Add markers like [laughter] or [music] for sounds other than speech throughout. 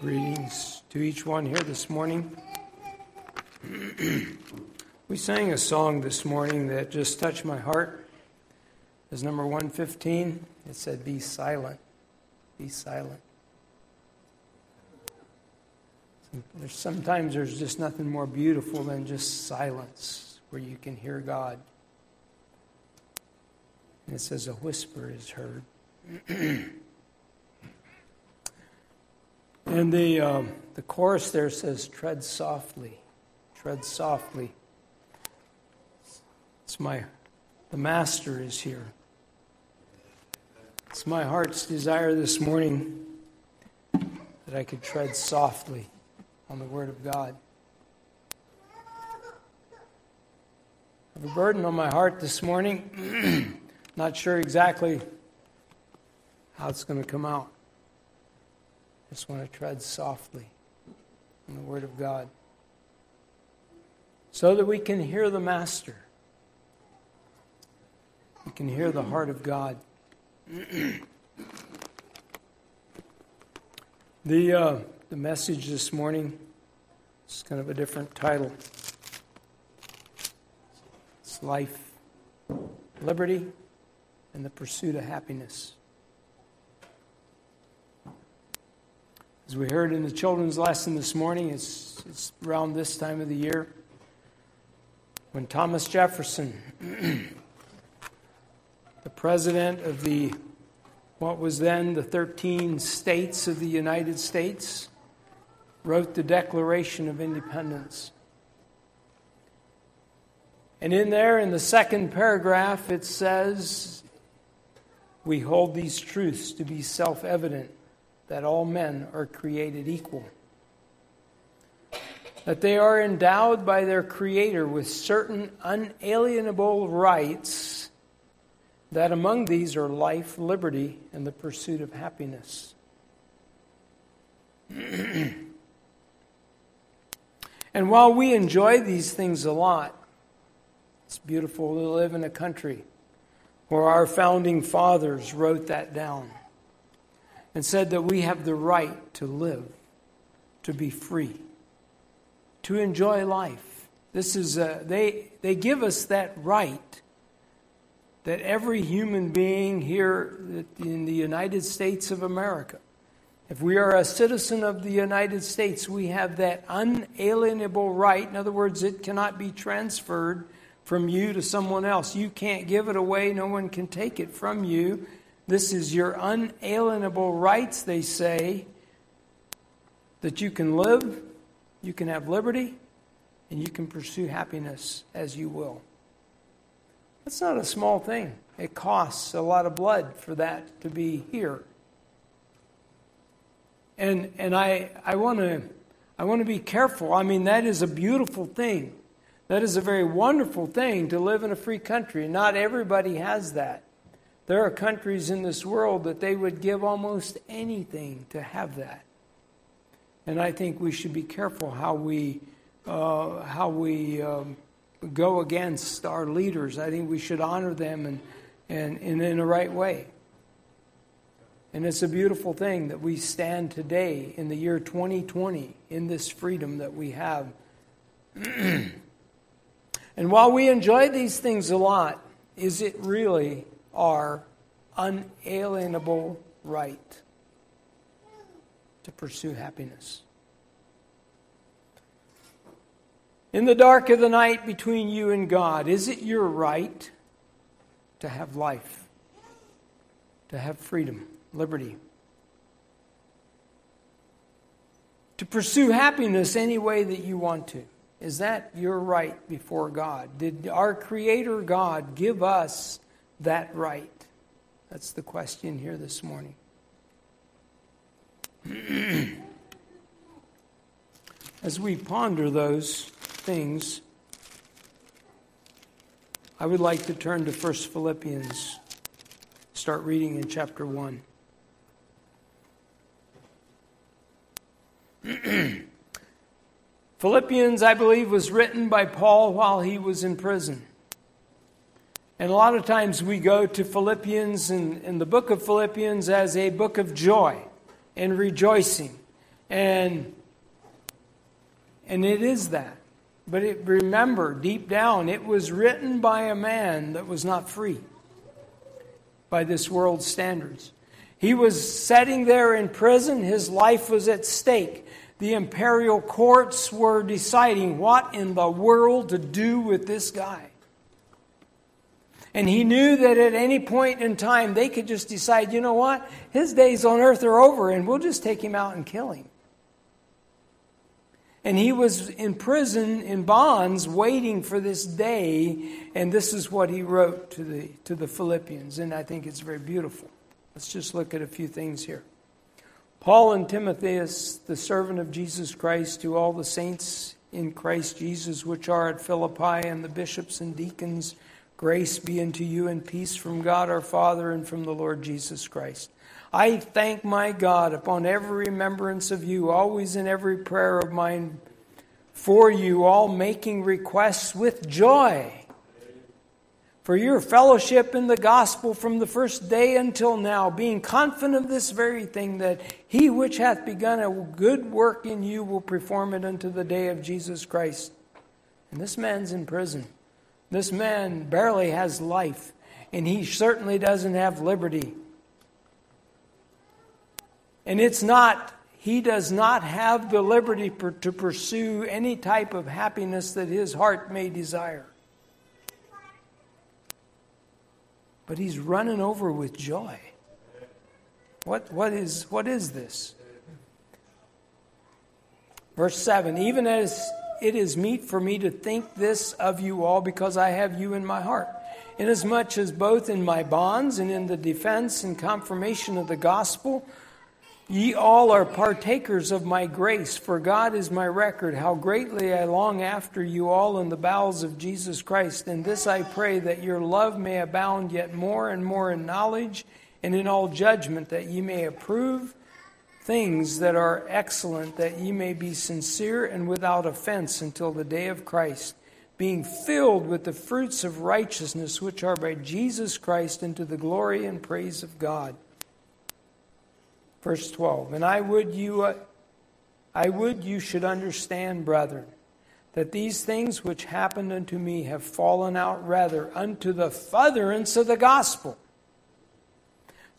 Greetings to each one here this morning. [clears throat] we sang a song this morning that just touched my heart. It's number 115. It said, Be silent. Be silent. There's, sometimes there's just nothing more beautiful than just silence where you can hear God. And it says, A whisper is heard. [clears throat] And the, um, the chorus there says, tread softly, tread softly. It's my, the Master is here. It's my heart's desire this morning that I could tread softly on the Word of God. I have a burden on my heart this morning. [clears throat] Not sure exactly how it's going to come out just want to tread softly on the Word of God so that we can hear the Master. We can hear the heart of God. [clears throat] the, uh, the message this morning is kind of a different title. It's life, liberty, and the pursuit of happiness. As we heard in the children's lesson this morning, it's, it's around this time of the year when Thomas Jefferson, [clears throat] the president of the what was then the 13 states of the United States, wrote the Declaration of Independence. And in there, in the second paragraph, it says, We hold these truths to be self evident that all men are created equal, that they are endowed by their Creator with certain unalienable rights, that among these are life, liberty, and the pursuit of happiness. [clears throat] and while we enjoy these things a lot, it's beautiful to live in a country where our founding fathers wrote that down and said that we have the right to live, to be free, to enjoy life. This is a, they they give us that right that every human being here in the United States of America, if we are a citizen of the United States, we have that unalienable right. In other words, it cannot be transferred from you to someone else. You can't give it away, no one can take it from you. This is your unalienable rights, they say, that you can live, you can have liberty, and you can pursue happiness as you will. That's not a small thing. It costs a lot of blood for that to be here. And, and I, I want to I want to be careful. I mean, that is a beautiful thing. That is a very wonderful thing to live in a free country. Not everybody has that. There are countries in this world that they would give almost anything to have that. And I think we should be careful how we, uh, how we um, go against our leaders. I think we should honor them and, and, and in the right way. And it's a beautiful thing that we stand today in the year 2020 in this freedom that we have. [clears throat] and while we enjoy these things a lot, is it really our unalienable right to pursue happiness. In the dark of the night between you and God, is it your right to have life, to have freedom, liberty? To pursue happiness any way that you want to? Is that your right before God? Did our Creator God give us that right? That's the question here this morning. [clears throat] As we ponder those things, I would like to turn to 1 Philippians, start reading in chapter 1. [clears throat] Philippians, I believe, was written by Paul while he was in prison. And a lot of times we go to Philippians and, and the book of Philippians as a book of joy and rejoicing And and it is that. But it, remember, deep down, it was written by a man that was not free by this world's standards. He was sitting there in prison, his life was at stake. The imperial courts were deciding what in the world to do with this guy. And he knew that at any point in time they could just decide, you know what? His days on earth are over and we'll just take him out and kill him. And he was in prison in bonds waiting for this day. And this is what he wrote to the, to the Philippians. And I think it's very beautiful. Let's just look at a few things here. Paul and Timotheus, the servant of Jesus Christ, to all the saints in Christ Jesus which are at Philippi, and the bishops and deacons, grace be unto you and peace from God our Father and from the Lord Jesus Christ. I thank my God upon every remembrance of you, always in every prayer of mine for you, all making requests with joy for your fellowship in the gospel from the first day until now, being confident of this very thing, that he which hath begun a good work in you will perform it unto the day of Jesus Christ. And this man's in prison. This man barely has life, and he certainly doesn't have liberty. And it's not, he does not have the liberty per, to pursue any type of happiness that his heart may desire. But he's running over with joy. What, what, is, what is this? Verse 7 Even as it is meet for me to think this of you all, because I have you in my heart. Inasmuch as both in my bonds and in the defense and confirmation of the gospel, Ye all are partakers of my grace, for God is my record, how greatly I long after you all in the bowels of Jesus Christ. And this I pray, that your love may abound yet more and more in knowledge and in all judgment, that ye may approve things that are excellent, that ye may be sincere and without offense until the day of Christ, being filled with the fruits of righteousness which are by Jesus Christ unto the glory and praise of God. Verse 12. And I would you uh, I would you should understand, brethren, that these things which happened unto me have fallen out rather unto the furtherance of the gospel,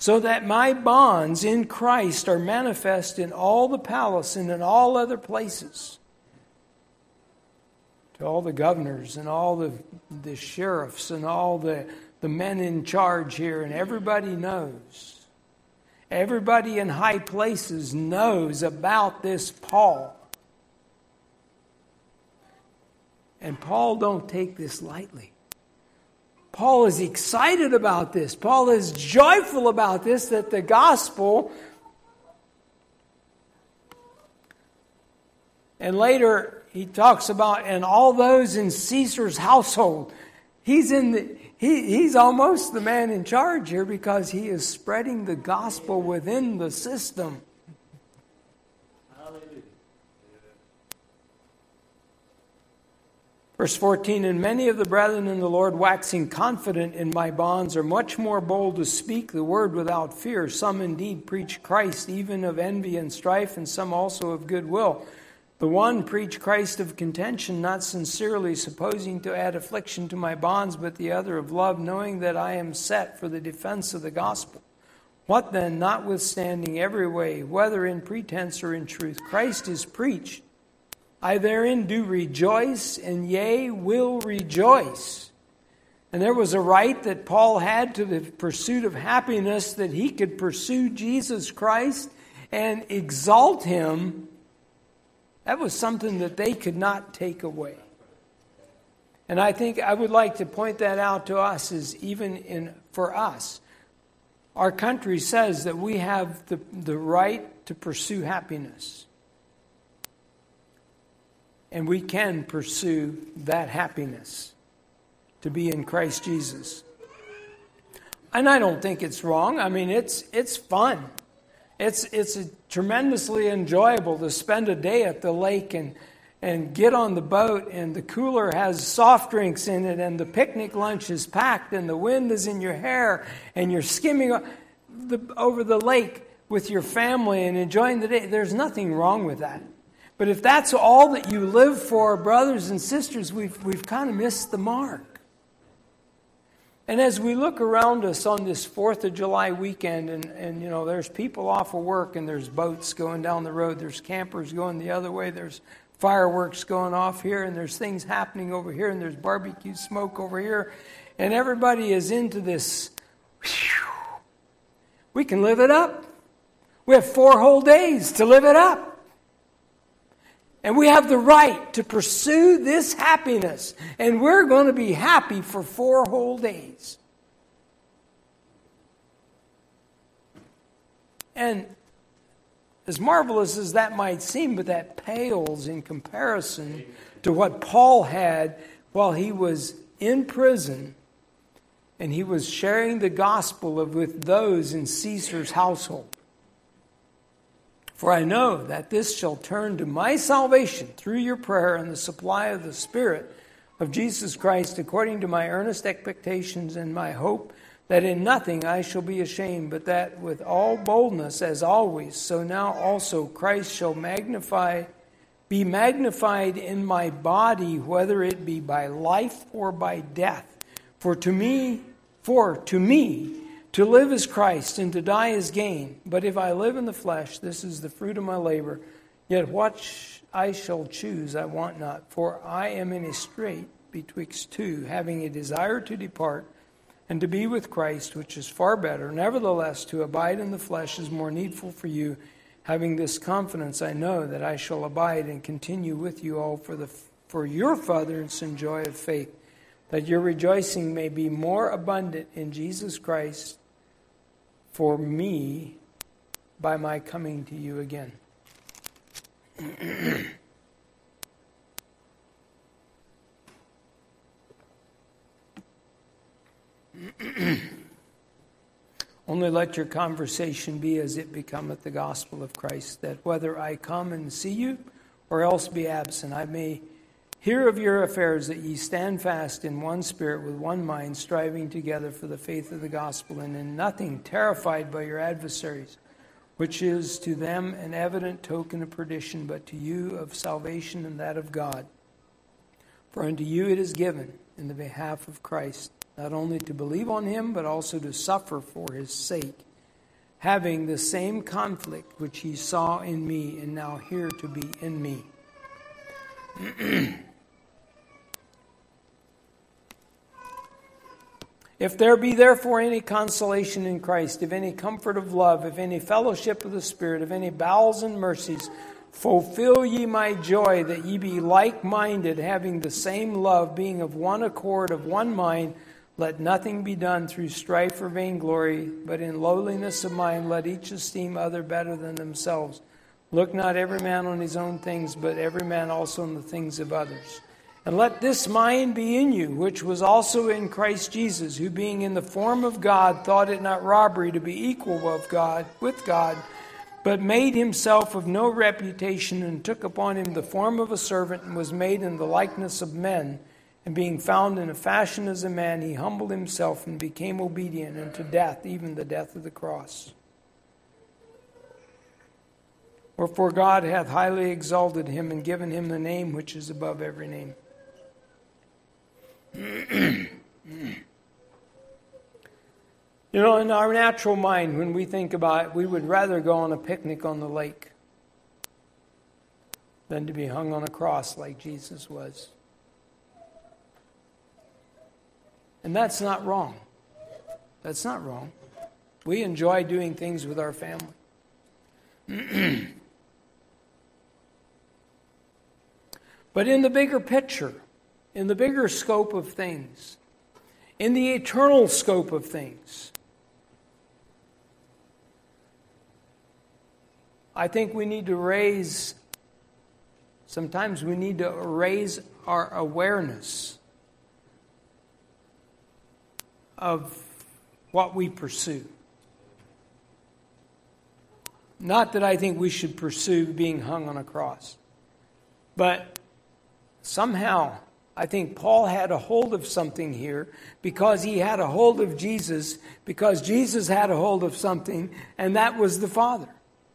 so that my bonds in Christ are manifest in all the palace and in all other places. To all the governors and all the, the sheriffs and all the, the men in charge here, and everybody knows Everybody in high places knows about this Paul. And Paul don't take this lightly. Paul is excited about this. Paul is joyful about this that the gospel and later he talks about and all those in Caesar's household. He's in the he, he's almost the man in charge here because he is spreading the gospel within the system. Verse 14, and many of the brethren in the Lord, waxing confident in my bonds, are much more bold to speak the word without fear. Some indeed preach Christ, even of envy and strife, and some also of goodwill. The one preach Christ of contention, not sincerely, supposing to add affliction to my bonds, but the other of love, knowing that I am set for the defense of the gospel. What then, notwithstanding every way, whether in pretense or in truth, Christ is preached, I therein do rejoice, and yea, will rejoice. And there was a right that Paul had to the pursuit of happiness that he could pursue Jesus Christ and exalt him that was something that they could not take away. And I think I would like to point that out to us is even in for us. Our country says that we have the, the right to pursue happiness. And we can pursue that happiness to be in Christ Jesus. And I don't think it's wrong. I mean, it's, it's fun. It's, it's tremendously enjoyable to spend a day at the lake and, and get on the boat, and the cooler has soft drinks in it, and the picnic lunch is packed, and the wind is in your hair, and you're skimming over the lake with your family and enjoying the day. There's nothing wrong with that. But if that's all that you live for, brothers and sisters, we've, we've kind of missed the mark. And as we look around us on this 4th of July weekend, and, and you know, there's people off of work, and there's boats going down the road, there's campers going the other way, there's fireworks going off here, and there's things happening over here, and there's barbecue smoke over here, and everybody is into this. Whew, we can live it up. We have four whole days to live it up. And we have the right to pursue this happiness. And we're going to be happy for four whole days. And as marvelous as that might seem, but that pales in comparison to what Paul had while he was in prison and he was sharing the gospel of, with those in Caesar's household. For I know that this shall turn to my salvation through your prayer and the supply of the Spirit of Jesus Christ, according to my earnest expectations and my hope that in nothing I shall be ashamed, but that with all boldness, as always, so now also Christ shall magnify, be magnified in my body, whether it be by life or by death. For to me, for to me, to live is Christ, and to die is gain. But if I live in the flesh, this is the fruit of my labor. Yet what I shall choose I want not, for I am in a strait betwixt two, having a desire to depart and to be with Christ, which is far better. Nevertheless, to abide in the flesh is more needful for you. Having this confidence, I know that I shall abide and continue with you all for, the, for your furtherance and joy of faith, that your rejoicing may be more abundant in Jesus Christ for me by my coming to you again. [clears throat] Only let your conversation be as it becometh the gospel of Christ, that whether I come and see you or else be absent, I may Hear of your affairs that ye stand fast in one spirit with one mind, striving together for the faith of the gospel, and in nothing terrified by your adversaries, which is to them an evident token of perdition, but to you of salvation and that of God. For unto you it is given in the behalf of Christ, not only to believe on him, but also to suffer for his sake, having the same conflict which he saw in me, and now here to be in me. [clears throat] If there be therefore any consolation in Christ, if any comfort of love, if any fellowship of the Spirit, if any bowels and mercies, fulfill ye my joy, that ye be like minded, having the same love, being of one accord, of one mind. Let nothing be done through strife or vainglory, but in lowliness of mind let each esteem other better than themselves. Look not every man on his own things, but every man also on the things of others. And let this mind be in you, which was also in Christ Jesus, who being in the form of God thought it not robbery to be equal of God with God, but made himself of no reputation and took upon him the form of a servant and was made in the likeness of men. And being found in a fashion as a man, he humbled himself and became obedient unto death, even the death of the cross. Wherefore God hath highly exalted him and given him the name which is above every name you know, in our natural mind, when we think about it, we would rather go on a picnic on the lake than to be hung on a cross like Jesus was. And that's not wrong. That's not wrong. We enjoy doing things with our family. [clears throat] but in the bigger picture, in the bigger scope of things, in the eternal scope of things. I think we need to raise, sometimes we need to raise our awareness of what we pursue. Not that I think we should pursue being hung on a cross, but somehow I think Paul had a hold of something here because he had a hold of Jesus, because Jesus had a hold of something, and that was the Father.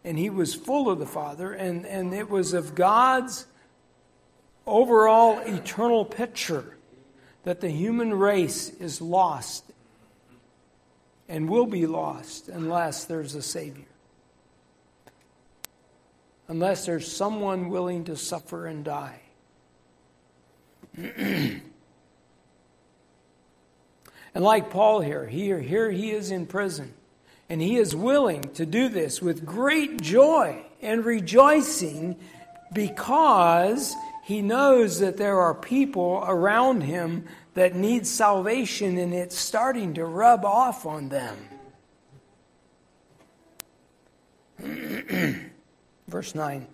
And he was full of the Father, and, and it was of God's overall eternal picture that the human race is lost and will be lost unless there's a Savior. Unless there's someone willing to suffer and die. [clears throat] and like Paul here, here, here he is in prison. And he is willing to do this with great joy and rejoicing because he knows that there are people around him that need salvation and it's starting to rub off on them. [clears throat] Verse 9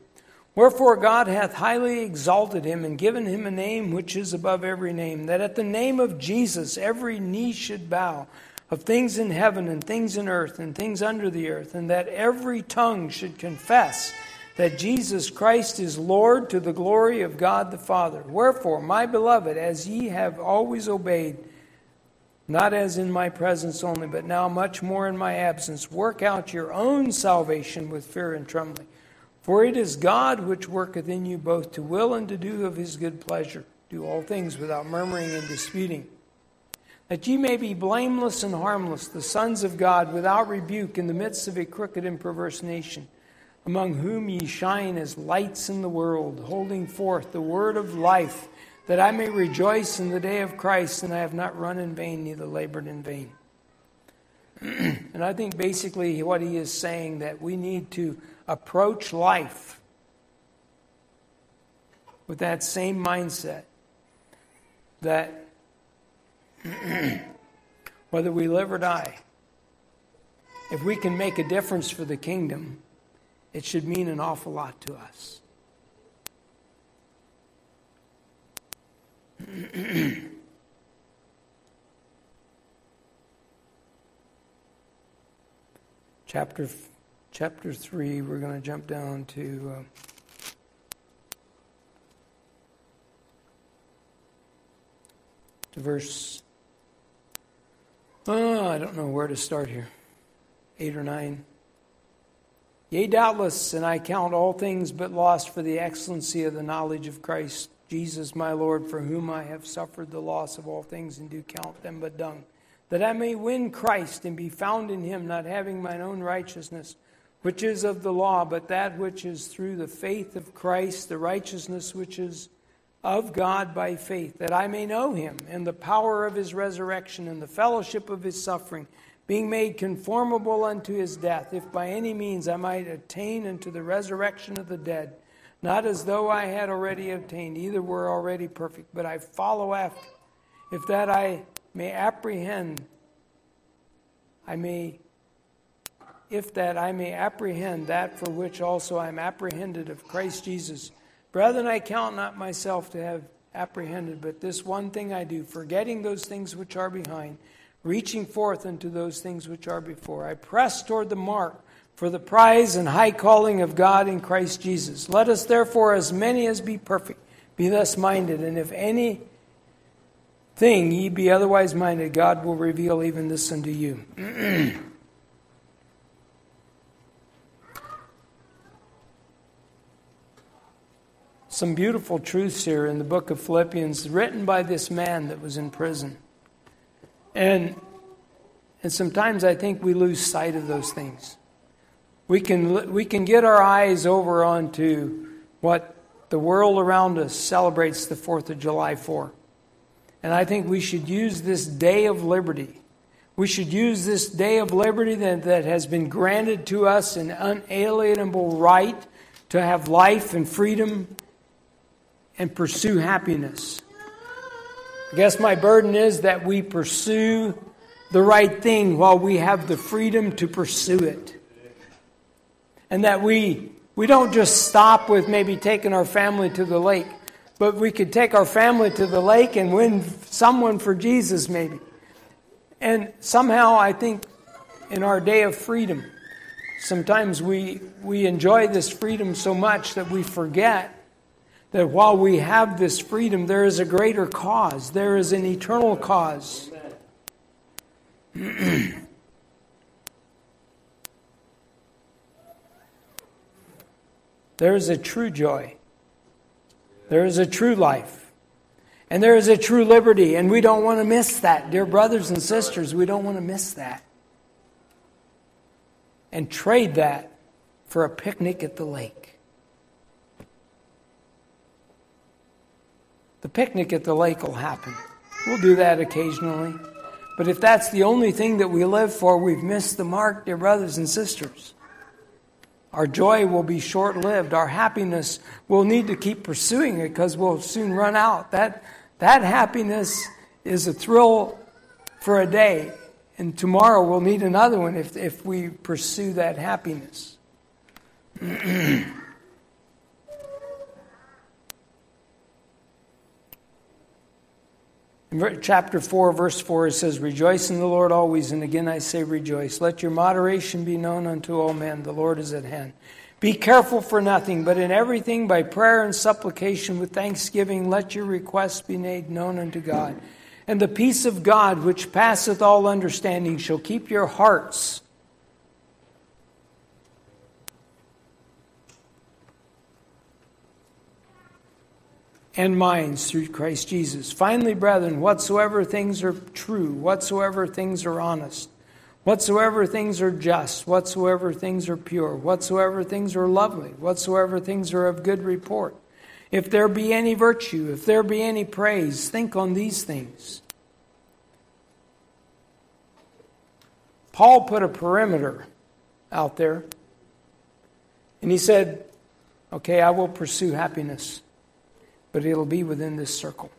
Wherefore God hath highly exalted him and given him a name which is above every name, that at the name of Jesus every knee should bow, of things in heaven and things in earth and things under the earth, and that every tongue should confess that Jesus Christ is Lord to the glory of God the Father. Wherefore, my beloved, as ye have always obeyed, not as in my presence only, but now much more in my absence, work out your own salvation with fear and trembling. For it is God which worketh in you both to will and to do of his good pleasure. Do all things without murmuring and disputing. That ye may be blameless and harmless, the sons of God, without rebuke, in the midst of a crooked and perverse nation among whom ye shine as lights in the world, holding forth the word of life, that I may rejoice in the day of Christ, and I have not run in vain, neither labored in vain. [clears throat] and I think basically what he is saying that we need to approach life with that same mindset that [clears throat] whether we live or die, if we can make a difference for the kingdom, it should mean an awful lot to us. [clears throat] chapter chapter 3 we're going to jump down to uh, to verse oh, I don't know where to start here. 8 or 9 Yea, doubtless, and I count all things but lost for the excellency of the knowledge of Christ Jesus my Lord, for whom I have suffered the loss of all things, and do count them but dung, that I may win Christ and be found in him, not having mine own righteousness, which is of the law, but that which is through the faith of Christ, the righteousness which is of God by faith, that I may know him and the power of his resurrection and the fellowship of his suffering being made conformable unto his death, if by any means I might attain unto the resurrection of the dead, not as though I had already obtained, either were already perfect, but I follow after, if that I may apprehend, I may, if that I may apprehend that for which also I am apprehended of Christ Jesus. Brethren, I count not myself to have apprehended, but this one thing I do, forgetting those things which are behind reaching forth unto those things which are before. I press toward the mark for the prize and high calling of God in Christ Jesus. Let us therefore, as many as be perfect, be thus minded, and if any thing ye be otherwise minded, God will reveal even this unto you. [clears throat] Some beautiful truths here in the book of Philippians, written by this man that was in prison. And, and sometimes I think we lose sight of those things. We can, we can get our eyes over onto what the world around us celebrates the 4th of July for. And I think we should use this day of liberty. We should use this day of liberty that, that has been granted to us an unalienable right to have life and freedom and pursue happiness. I guess my burden is that we pursue the right thing while we have the freedom to pursue it. And that we, we don't just stop with maybe taking our family to the lake, but we could take our family to the lake and win someone for Jesus maybe. And somehow I think in our day of freedom, sometimes we, we enjoy this freedom so much that we forget that while we have this freedom, there is a greater cause, there is an eternal cause. there is a true joy, there is a true life. And there is a true liberty, and we don't want to miss that. Dear brothers and sisters, we don't want to miss that. And trade that for a picnic at the lake. The picnic at the lake will happen. We'll do that occasionally. But if that's the only thing that we live for, we've missed the mark, dear brothers and sisters. Our joy will be short lived. Our happiness, we'll need to keep pursuing it because we'll soon run out. That, that happiness is a thrill for a day, and tomorrow we'll need another one if, if we pursue that happiness. [clears throat] in chapter 4, verse 4, it says, Rejoice in the Lord always, and again I say rejoice. Let your moderation be known unto all men. The Lord is at hand. Be careful for nothing, but in everything by prayer and supplication with thanksgiving let your requests be made known unto God. And the peace of God, which passeth all understanding, shall keep your hearts. And minds through Christ Jesus. Finally, brethren, whatsoever things are true, whatsoever things are honest, Whatsoever things are just, whatsoever things are pure, whatsoever things are lovely, whatsoever things are of good report, if there be any virtue, if there be any praise, think on these things. Paul put a perimeter out there, and he said, Okay, I will pursue happiness, but it'll be within this circle.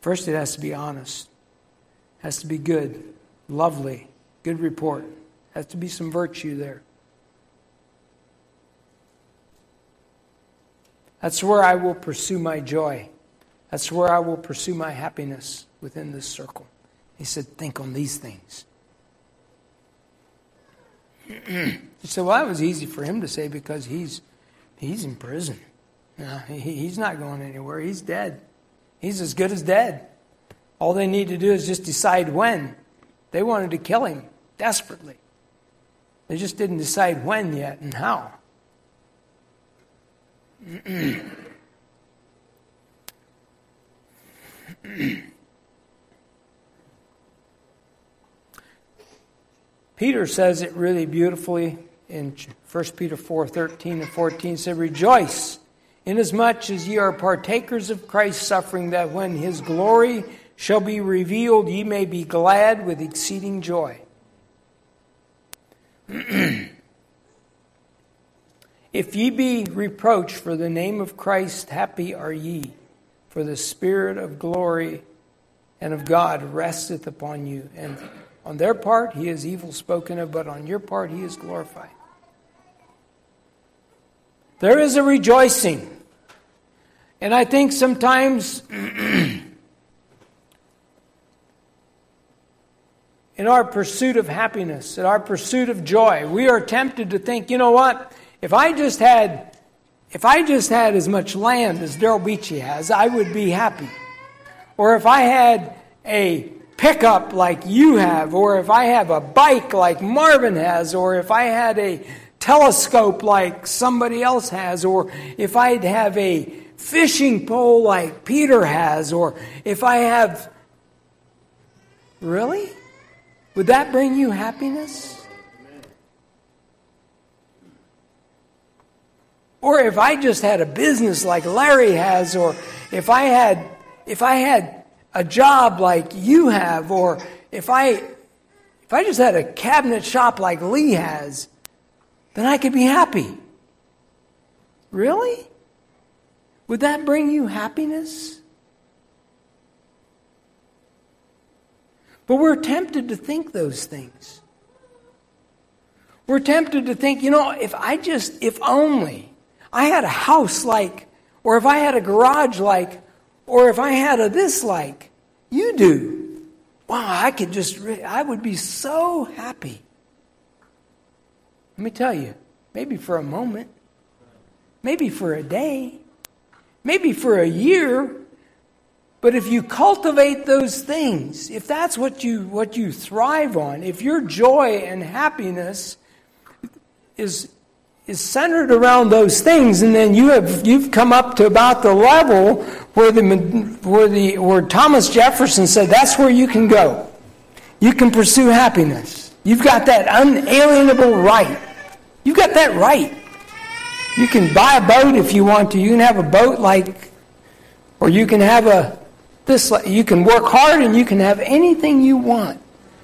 First, it has to be honest has to be good, lovely, good report. Has to be some virtue there. That's where I will pursue my joy. That's where I will pursue my happiness within this circle. He said, Think on these things. [clears throat] he said, Well, that was easy for him to say because he's, he's in prison. No, he, he's not going anywhere. He's dead. He's as good as dead. All they need to do is just decide when. They wanted to kill him desperately. They just didn't decide when yet and how. [clears throat] Peter says it really beautifully in 1 Peter 4 13 and 14. said, Rejoice, inasmuch as ye are partakers of Christ's suffering, that when his glory shall be revealed, ye may be glad with exceeding joy. [clears throat] if ye be reproached for the name of Christ, happy are ye, for the Spirit of glory and of God resteth upon you. And on their part he is evil spoken of, but on your part he is glorified. There is a rejoicing. And I think sometimes [clears throat] in our pursuit of happiness, in our pursuit of joy, we are tempted to think, you know what? If I just had, if I just had as much land as Daryl Beachy has, I would be happy. Or if I had a pickup like you have, or if I have a bike like Marvin has, or if I had a telescope like somebody else has, or if I'd have a fishing pole like Peter has, or if I have. Really? Would that bring you happiness? Or if I just had a business like Larry has, or if I had if I had a job like you have, or if I if I just had a cabinet shop like Lee has, then I could be happy. Really? Would that bring you happiness? But we're tempted to think those things. We're tempted to think, you know, if I just, if only I had a house like, or if I had a garage like, or if I had a this like, you do. Wow, I could just, I would be so happy. Let me tell you, maybe for a moment. maybe for a day, maybe for a year. But if you cultivate those things, if that's what you, what you thrive on, if your joy and happiness is, is centered around those things, and then you have, you've come up to about the level where, the, where, the, where Thomas Jefferson said that's where you can go. You can pursue happiness. You've got that unalienable right. You've got that right. You can buy a boat if you want to. You can have a boat like, or you can have a this. You can work hard and you can have anything you want.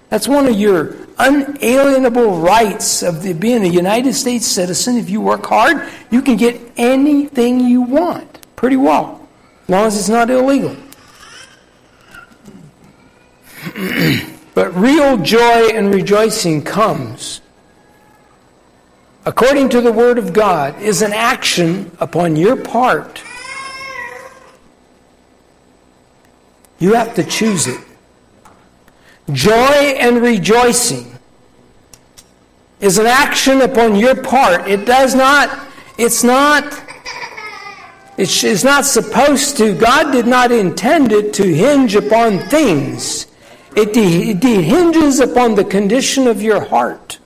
That's one of your unalienable rights of the, being a United States citizen. If you work hard, you can get anything you want pretty well, as long as it's not illegal. [clears throat] but real joy and rejoicing comes according to the Word of God, is an action upon your part. You have to choose it. Joy and rejoicing is an action upon your part. It does not, it's not, it's not supposed to, God did not intend it to hinge upon things. It, it hinges upon the condition of your heart.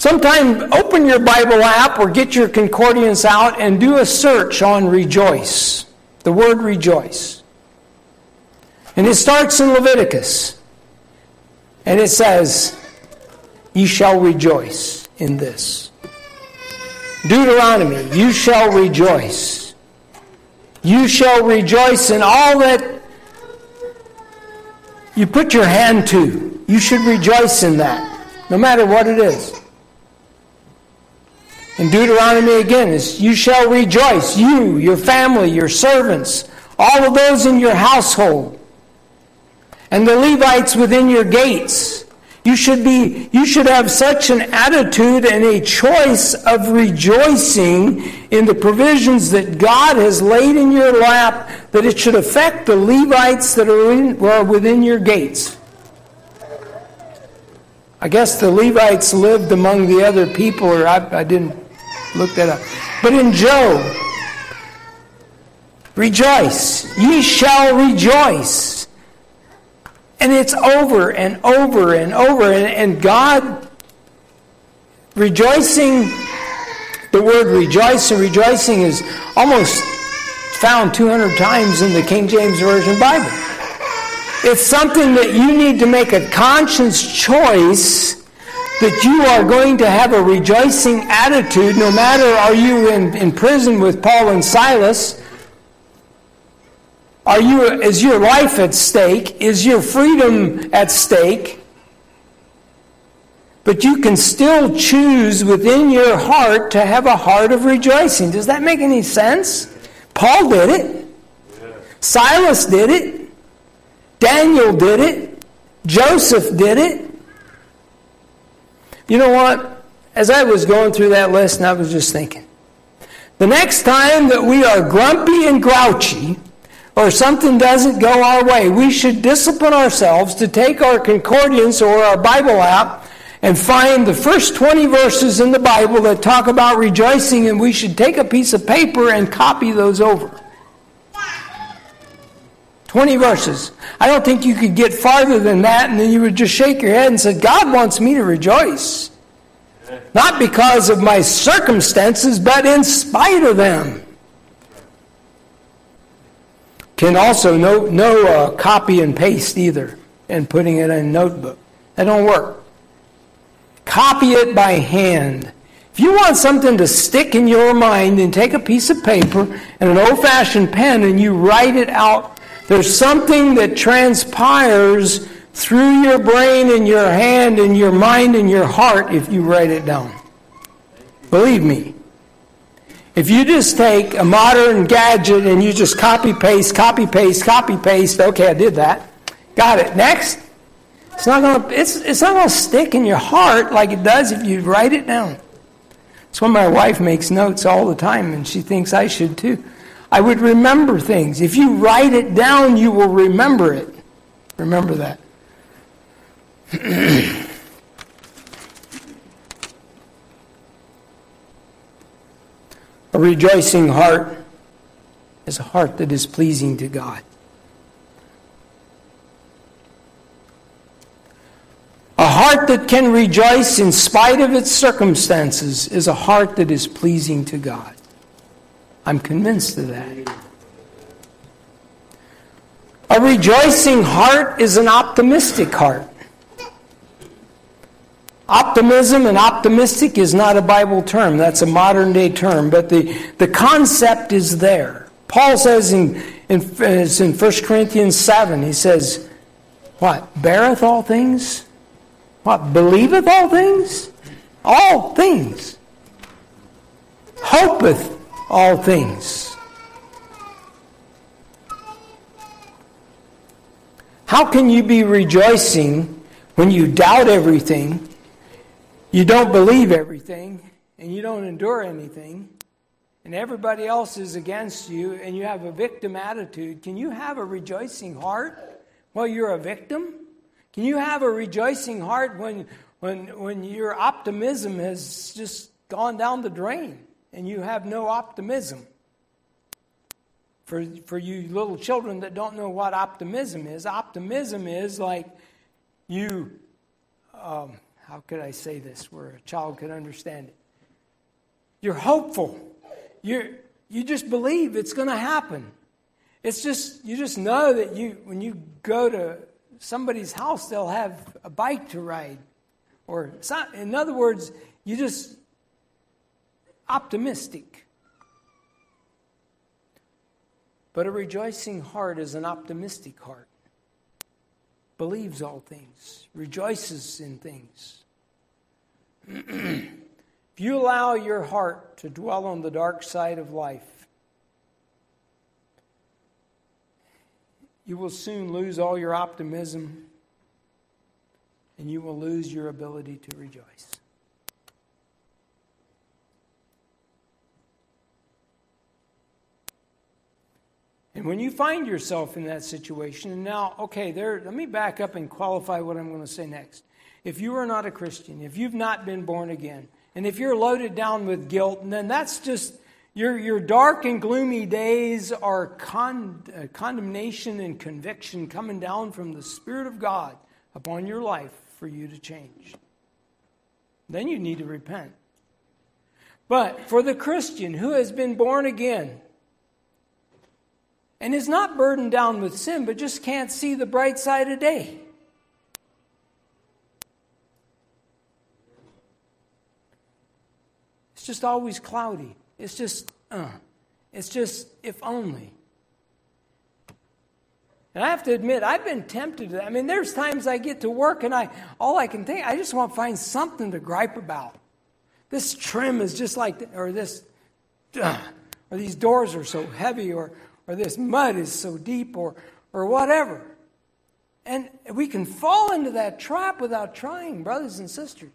Sometime open your Bible app or get your concordance out and do a search on rejoice. The word rejoice. And it starts in Leviticus. And it says, Ye shall rejoice in this. Deuteronomy, you shall rejoice. You shall rejoice in all that you put your hand to. You should rejoice in that, no matter what it is. In Deuteronomy again, is you shall rejoice, you, your family, your servants, all of those in your household, and the Levites within your gates. You should be you should have such an attitude and a choice of rejoicing in the provisions that God has laid in your lap that it should affect the Levites that are, in, are within your gates. I guess the Levites lived among the other people, or I, I didn't look that up. But in Job, rejoice. Ye shall rejoice. And it's over and over and over. And, and God, rejoicing, the word rejoice and rejoicing is almost found 200 times in the King James Version Bible. It's something that you need to make a conscious choice that you are going to have a rejoicing attitude no matter are you in, in prison with Paul and Silas? Are you, is your life at stake? Is your freedom at stake? But you can still choose within your heart to have a heart of rejoicing. Does that make any sense? Paul did it. Silas did it. Daniel did it. Joseph did it. You know what? As I was going through that list, and I was just thinking, the next time that we are grumpy and grouchy, or something doesn't go our way, we should discipline ourselves to take our concordance or our Bible app and find the first 20 verses in the Bible that talk about rejoicing, and we should take a piece of paper and copy those over. 20 verses. I don't think you could get farther than that, and then you would just shake your head and say, God wants me to rejoice. Not because of my circumstances, but in spite of them. Can also no, no uh, copy and paste either and putting it in a notebook. That don't work. Copy it by hand. If you want something to stick in your mind, then take a piece of paper and an old fashioned pen and you write it out there's something that transpires through your brain and your hand and your mind and your heart if you write it down. Believe me. If you just take a modern gadget and you just copy paste, copy paste, copy paste, okay, I did that. Got it. Next. It's not gonna it's it's not gonna stick in your heart like it does if you write it down. That's why my wife makes notes all the time and she thinks I should too. I would remember things. If you write it down, you will remember it. Remember that. [clears throat] A rejoicing heart is a heart that is pleasing to God. A heart that can rejoice in spite of its circumstances is a heart that is pleasing to God. I'm convinced of that. A rejoicing heart is an optimistic heart. Optimism and optimistic is not a Bible term, that's a modern day term, but the, the concept is there. Paul says in, in, in 1 Corinthians 7, he says, What? Beareth all things? What? Believeth all things? All things. Hopeth all things. How can you be rejoicing when you doubt everything, you don't believe everything, and you don't endure anything, and everybody else is against you, and you have a victim attitude? Can you have a rejoicing heart while you're a victim? Can you have a rejoicing heart when, when, when your optimism has just gone down the drain and you have no optimism? For, for you little children that don't know what optimism is, optimism is like you, um, how could I say this where a child could understand it? You're hopeful. You're, you just believe it's going to happen. It's just, you just know that you, when you go to somebody's house, they'll have a bike to ride. Or, in other words, you just optimistic. But a rejoicing heart is an optimistic heart. Believes all things, rejoices in things. [clears throat] if you allow your heart to dwell on the dark side of life, you will soon lose all your optimism and you will lose your ability to rejoice. And when you find yourself in that situation, and now, okay, there, let me back up and qualify what I'm going to say next. If you are not a Christian, if you've not been born again, and if you're loaded down with guilt, then that's just your, your dark and gloomy days are con, uh, condemnation and conviction coming down from the Spirit of God upon your life for you to change. Then you need to repent. But for the Christian who has been born again and is not burdened down with sin, but just can't see the bright side of day, it's just always cloudy. It's just, uh, it's just, if only. And I have to admit, I've been tempted to I mean, there's times I get to work and I, all I can think, I just want to find something to gripe about. This trim is just like, or this, uh, or these doors are so heavy, or, or this mud is so deep, or, or whatever. And we can fall into that trap without trying, brothers and sisters.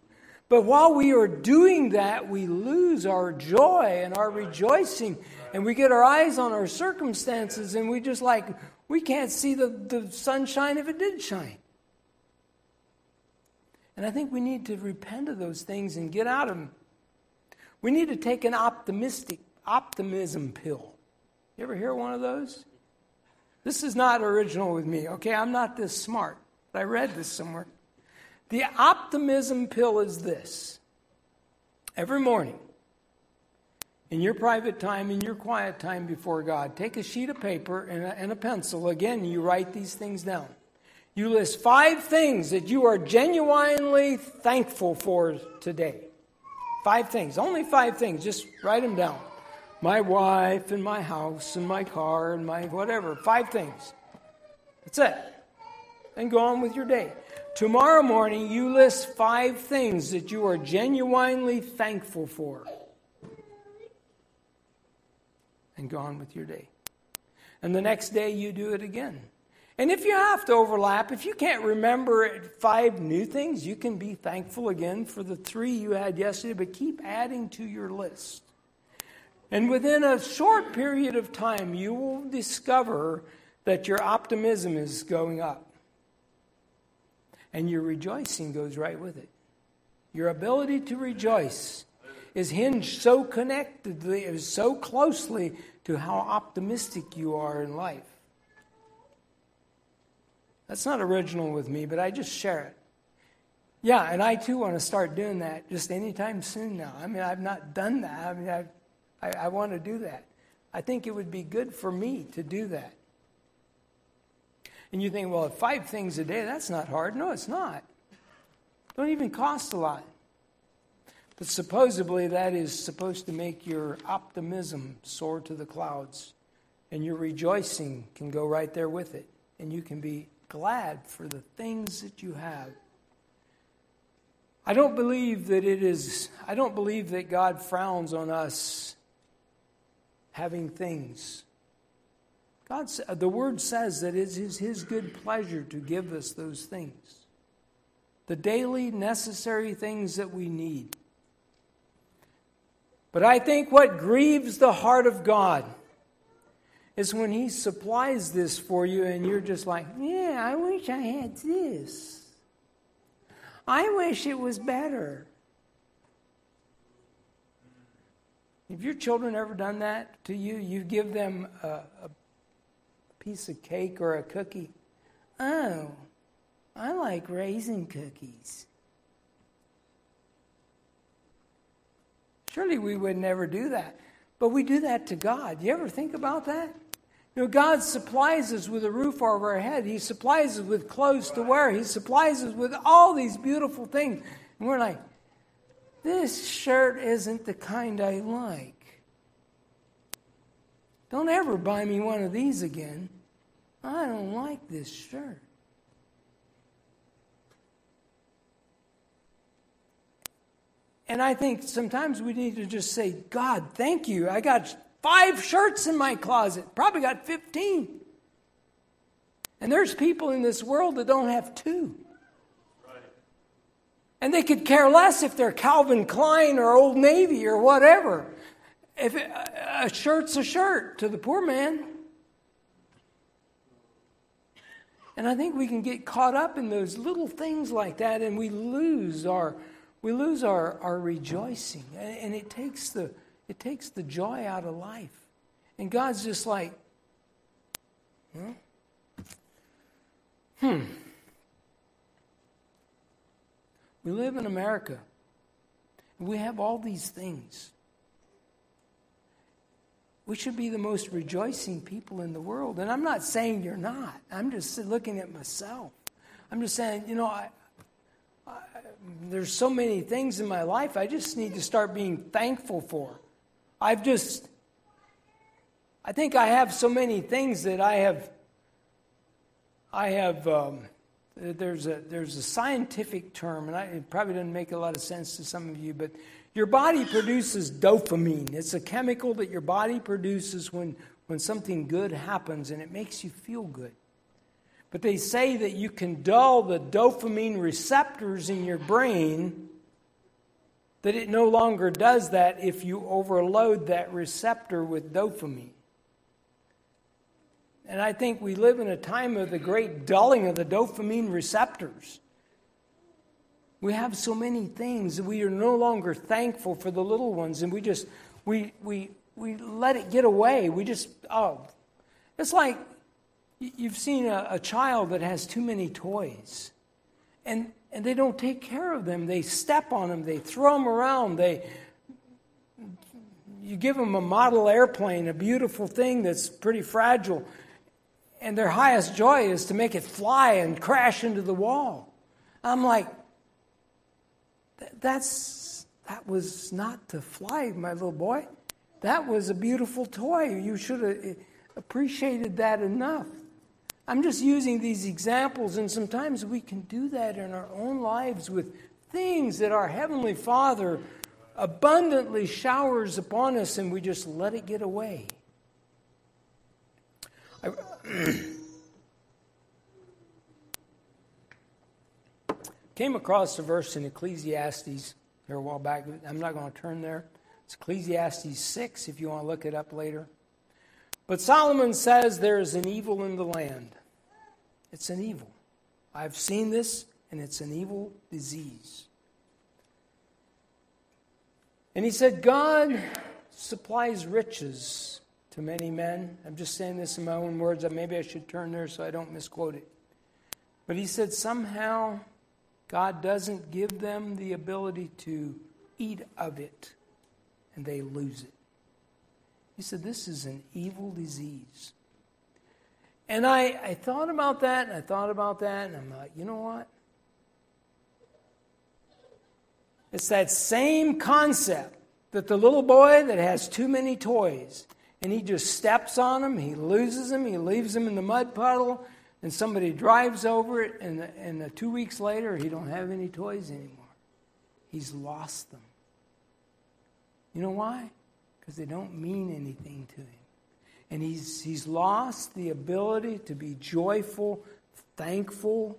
But while we are doing that, we lose our joy and our rejoicing, and we get our eyes on our circumstances, and we just like, we can't see the, the sunshine if it did shine. And I think we need to repent of those things and get out of them. We need to take an optimistic optimism pill. You ever hear one of those? This is not original with me, okay? I'm not this smart, but I read this somewhere. The optimism pill is this every morning, in your private time, in your quiet time before God, take a sheet of paper and a, and a, pencil. Again, you write these things down. You list five things that you are genuinely thankful for today. Five things, only five things. Just write them down. My wife and my house and my car and my whatever. Five things. That's it. And go on with your day. Tomorrow morning, you list five things that you are genuinely thankful for. And go on with your day. And the next day, you do it again. And if you have to overlap, if you can't remember five new things, you can be thankful again for the three you had yesterday, but keep adding to your list. And within a short period of time, you will discover that your optimism is going up and your rejoicing goes right with it. Your ability to rejoice is hinged so connectedly, so closely to how optimistic you are in life. That's not original with me, but I just share it. Yeah, and I too want to start doing that just anytime soon now. I mean, I've not done that. I mean, I, I, I want to do that. I think it would be good for me to do that. And you think, well, five things a day, that's not hard. No, it's not. Don't even cost a lot. But supposedly that is supposed to make your optimism soar to the clouds, and your rejoicing can go right there with it, and you can be glad for the things that you have. I don't believe that it is, I don't believe that God frowns on us having things. God, the word says that it is his good pleasure to give us those things. The daily necessary things that we need. But I think what grieves the heart of God is when He supplies this for you and you're just like, yeah, I wish I had this. I wish it was better. Have your children ever done that to you? You give them a, a piece of cake or a cookie. Oh, I like raisin cookies. Surely we would never do that. But we do that to God. You ever think about that? You know, God supplies us with a roof over our head. He supplies us with clothes to wear. He supplies us with all these beautiful things. And we're like, this shirt isn't the kind I like. Don't ever buy me one of these again. I don't like this shirt. And I think sometimes we need to just say, God, thank you. I got five shirts in my closet, probably got 15. And there's people in this world that don't have two. And they could care less if they're Calvin Klein or Old Navy or whatever. If it, a shirt's a shirt to the poor man. And I think we can get caught up in those little things like that and we lose our we lose our, our rejoicing. And it takes, the, it takes the joy out of life. And God's just like, huh? hmm. We live in America. We have all these things. We should be the most rejoicing people in the world. And I'm not saying you're not. I'm just looking at myself. I'm just saying, you know, I, there's so many things in my life I just need to start being thankful for. I've just, I think I have so many things that I have, I have, um, Uh, there's a, there's a scientific term, and I, it probably doesn't make a lot of sense to some of you, but your body produces dopamine. It's a chemical that your body produces when, when something good happens, and it makes you feel good. But they say that you can dull the dopamine receptors in your brain, that it no longer does that if you overload that receptor with dopamine. And I think we live in a time of the great dulling of the dopamine receptors. We have so many things, that we are no longer thankful for the little ones, and we just we we we let it get away. We just oh, it's like You've seen a, a, child that has too many toys, and, and they don't take care of them. They step on them, they throw them around, they, you give them a model airplane, a beautiful thing that's pretty fragile, and their highest joy is to make it fly and crash into the wall. I'm like, that's that was not to fly, my little boy. That was a beautiful toy. You should have eh, appreciated that enough. I'm just using these examples, and sometimes we can do that in our own lives with things that our Heavenly Father abundantly showers upon us, and we just let it get away. I [clears throat] came across a verse in Ecclesiastes here a while back. I'm not going to turn there. It's Ecclesiastes 6 if you want to look it up later. But Solomon says there is an evil in the land. It's an evil. I've seen this, and it's an evil disease. And he said, God supplies riches to many men. I'm just saying this in my own words. Maybe I should turn there so I don't misquote it. But he said, somehow God doesn't give them the ability to eat of it, and they lose it. He said, This is an evil disease. And I, I thought about that, and I thought about that, and I'm like, you know what? It's that same concept that the little boy that has too many toys, and he just steps on them, he loses them, he leaves them in the mud puddle, and somebody drives over it, and, and two weeks later, he don't have any toys anymore. He's lost them. You know why? Because they don't mean anything to him. And he's, he's lost the ability to be joyful, thankful,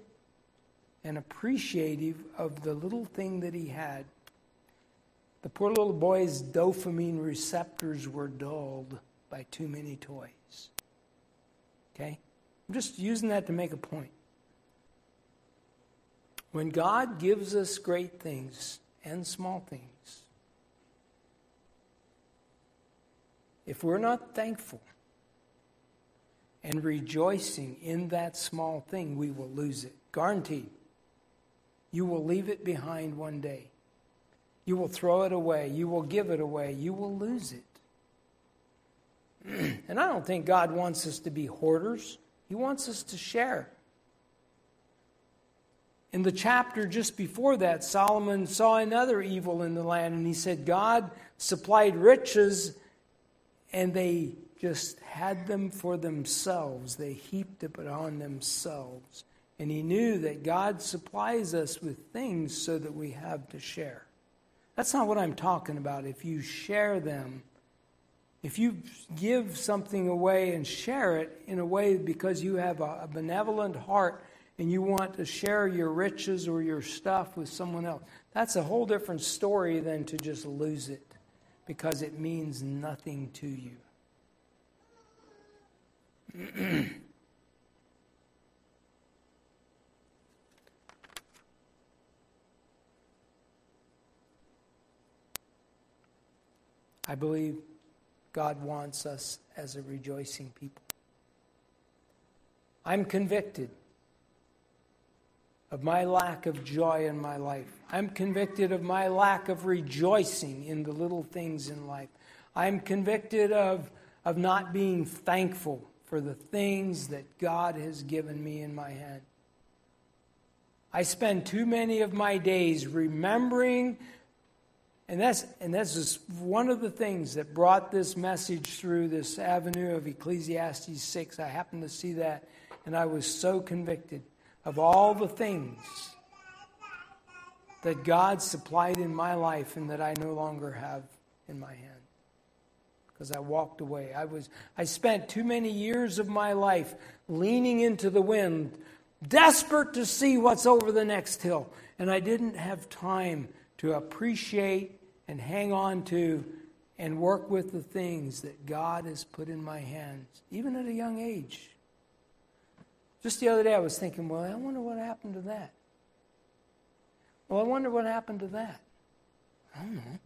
and appreciative of the little thing that he had. The poor little boy's dopamine receptors were dulled by too many toys. Okay? I'm just using that to make a point. When God gives us great things and small things, if we're not thankful and rejoicing in that small thing, we will lose it. Guaranteed. You will leave it behind one day. You will throw it away. You will give it away. You will lose it. [clears throat] and I don't think God wants us to be hoarders. He wants us to share. In the chapter just before that, Solomon saw another evil in the land, and he said, God supplied riches, and they just had them for themselves. They heaped it on themselves. And he knew that God supplies us with things so that we have to share. That's not what I'm talking about. If you share them, if you give something away and share it in a way because you have a, a benevolent heart and you want to share your riches or your stuff with someone else, that's a whole different story than to just lose it because it means nothing to you. [clears throat] I believe God wants us as a rejoicing people. I'm convicted of my lack of joy in my life. I'm convicted of my lack of rejoicing in the little things in life. I'm convicted of, of not being thankful for the things that God has given me in my hand. I spend too many of my days remembering and that's, and that's just one of the things that brought this message through this avenue of Ecclesiastes 6. I happened to see that, and I was so convicted of all the things that God supplied in my life and that I no longer have in my hand. Because I walked away. I, was, I spent too many years of my life leaning into the wind, desperate to see what's over the next hill. And I didn't have time to appreciate and hang on to and work with the things that God has put in my hands, even at a young age. Just the other day, I was thinking, well, I wonder what happened to that. Well, I wonder what happened to that. I don't know.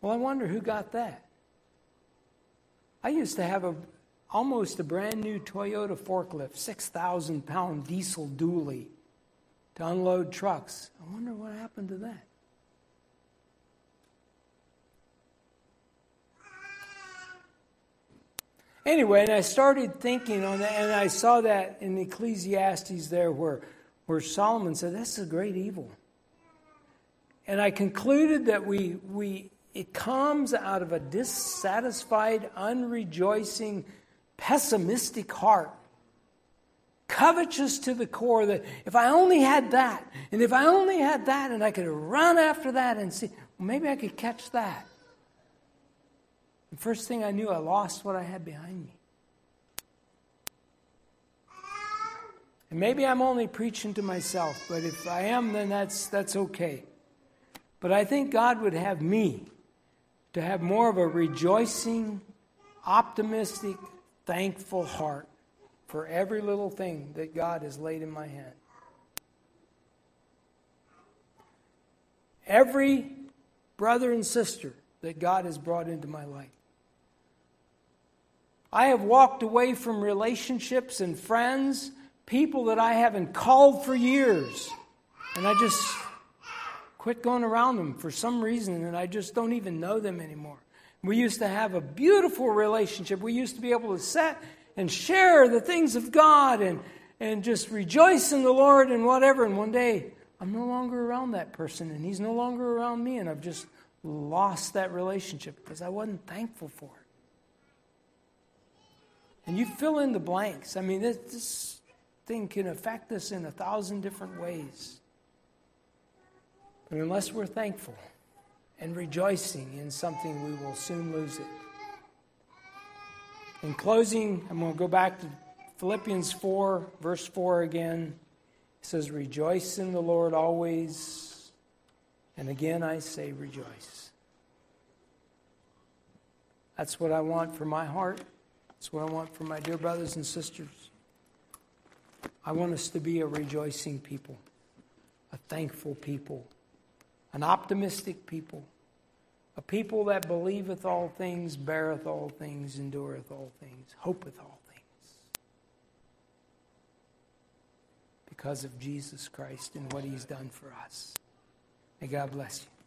Well, I wonder who got that. I used to have a almost a brand new Toyota forklift, 6,000 pound diesel dually to unload trucks. I wonder what happened to that. Anyway, and I started thinking on that, and I saw that in Ecclesiastes there where, where Solomon said, That's a great evil. And I concluded that we, we, it comes out of a dissatisfied, unrejoicing, pessimistic heart covetous to the core that if I only had that, and if I only had that, and I could run after that and see, well, maybe I could catch that. The first thing I knew, I lost what I had behind me. And maybe I'm only preaching to myself, but if I am, then that's, that's okay. But I think God would have me to have more of a rejoicing, optimistic, thankful heart for every little thing that God has laid in my hand. every brother and sister that God has brought into my life. I have walked away from relationships and friends, people that I haven't called for years, and I just quit going around them for some reason, and I just don't even know them anymore. We used to have a beautiful relationship. We used to be able to sit and share the things of God and, and just rejoice in the Lord and whatever. And one day, I'm no longer around that person, and he's no longer around me, and I've just lost that relationship because I wasn't thankful for it. And you fill in the blanks. I mean, this, this thing can affect us in a thousand different ways. But unless we're thankful and rejoicing in something, we will soon lose it. In closing, I'm going to go back to Philippians 4, verse 4 again. It says, Rejoice in the Lord always. And again, I say, Rejoice. That's what I want for my heart. That's what I want for my dear brothers and sisters. I want us to be a rejoicing people, a thankful people, an optimistic people, a people that believeth all things, beareth all things, endureth all things, hopeth all things. Because of Jesus Christ and what he's done for us. May God bless you.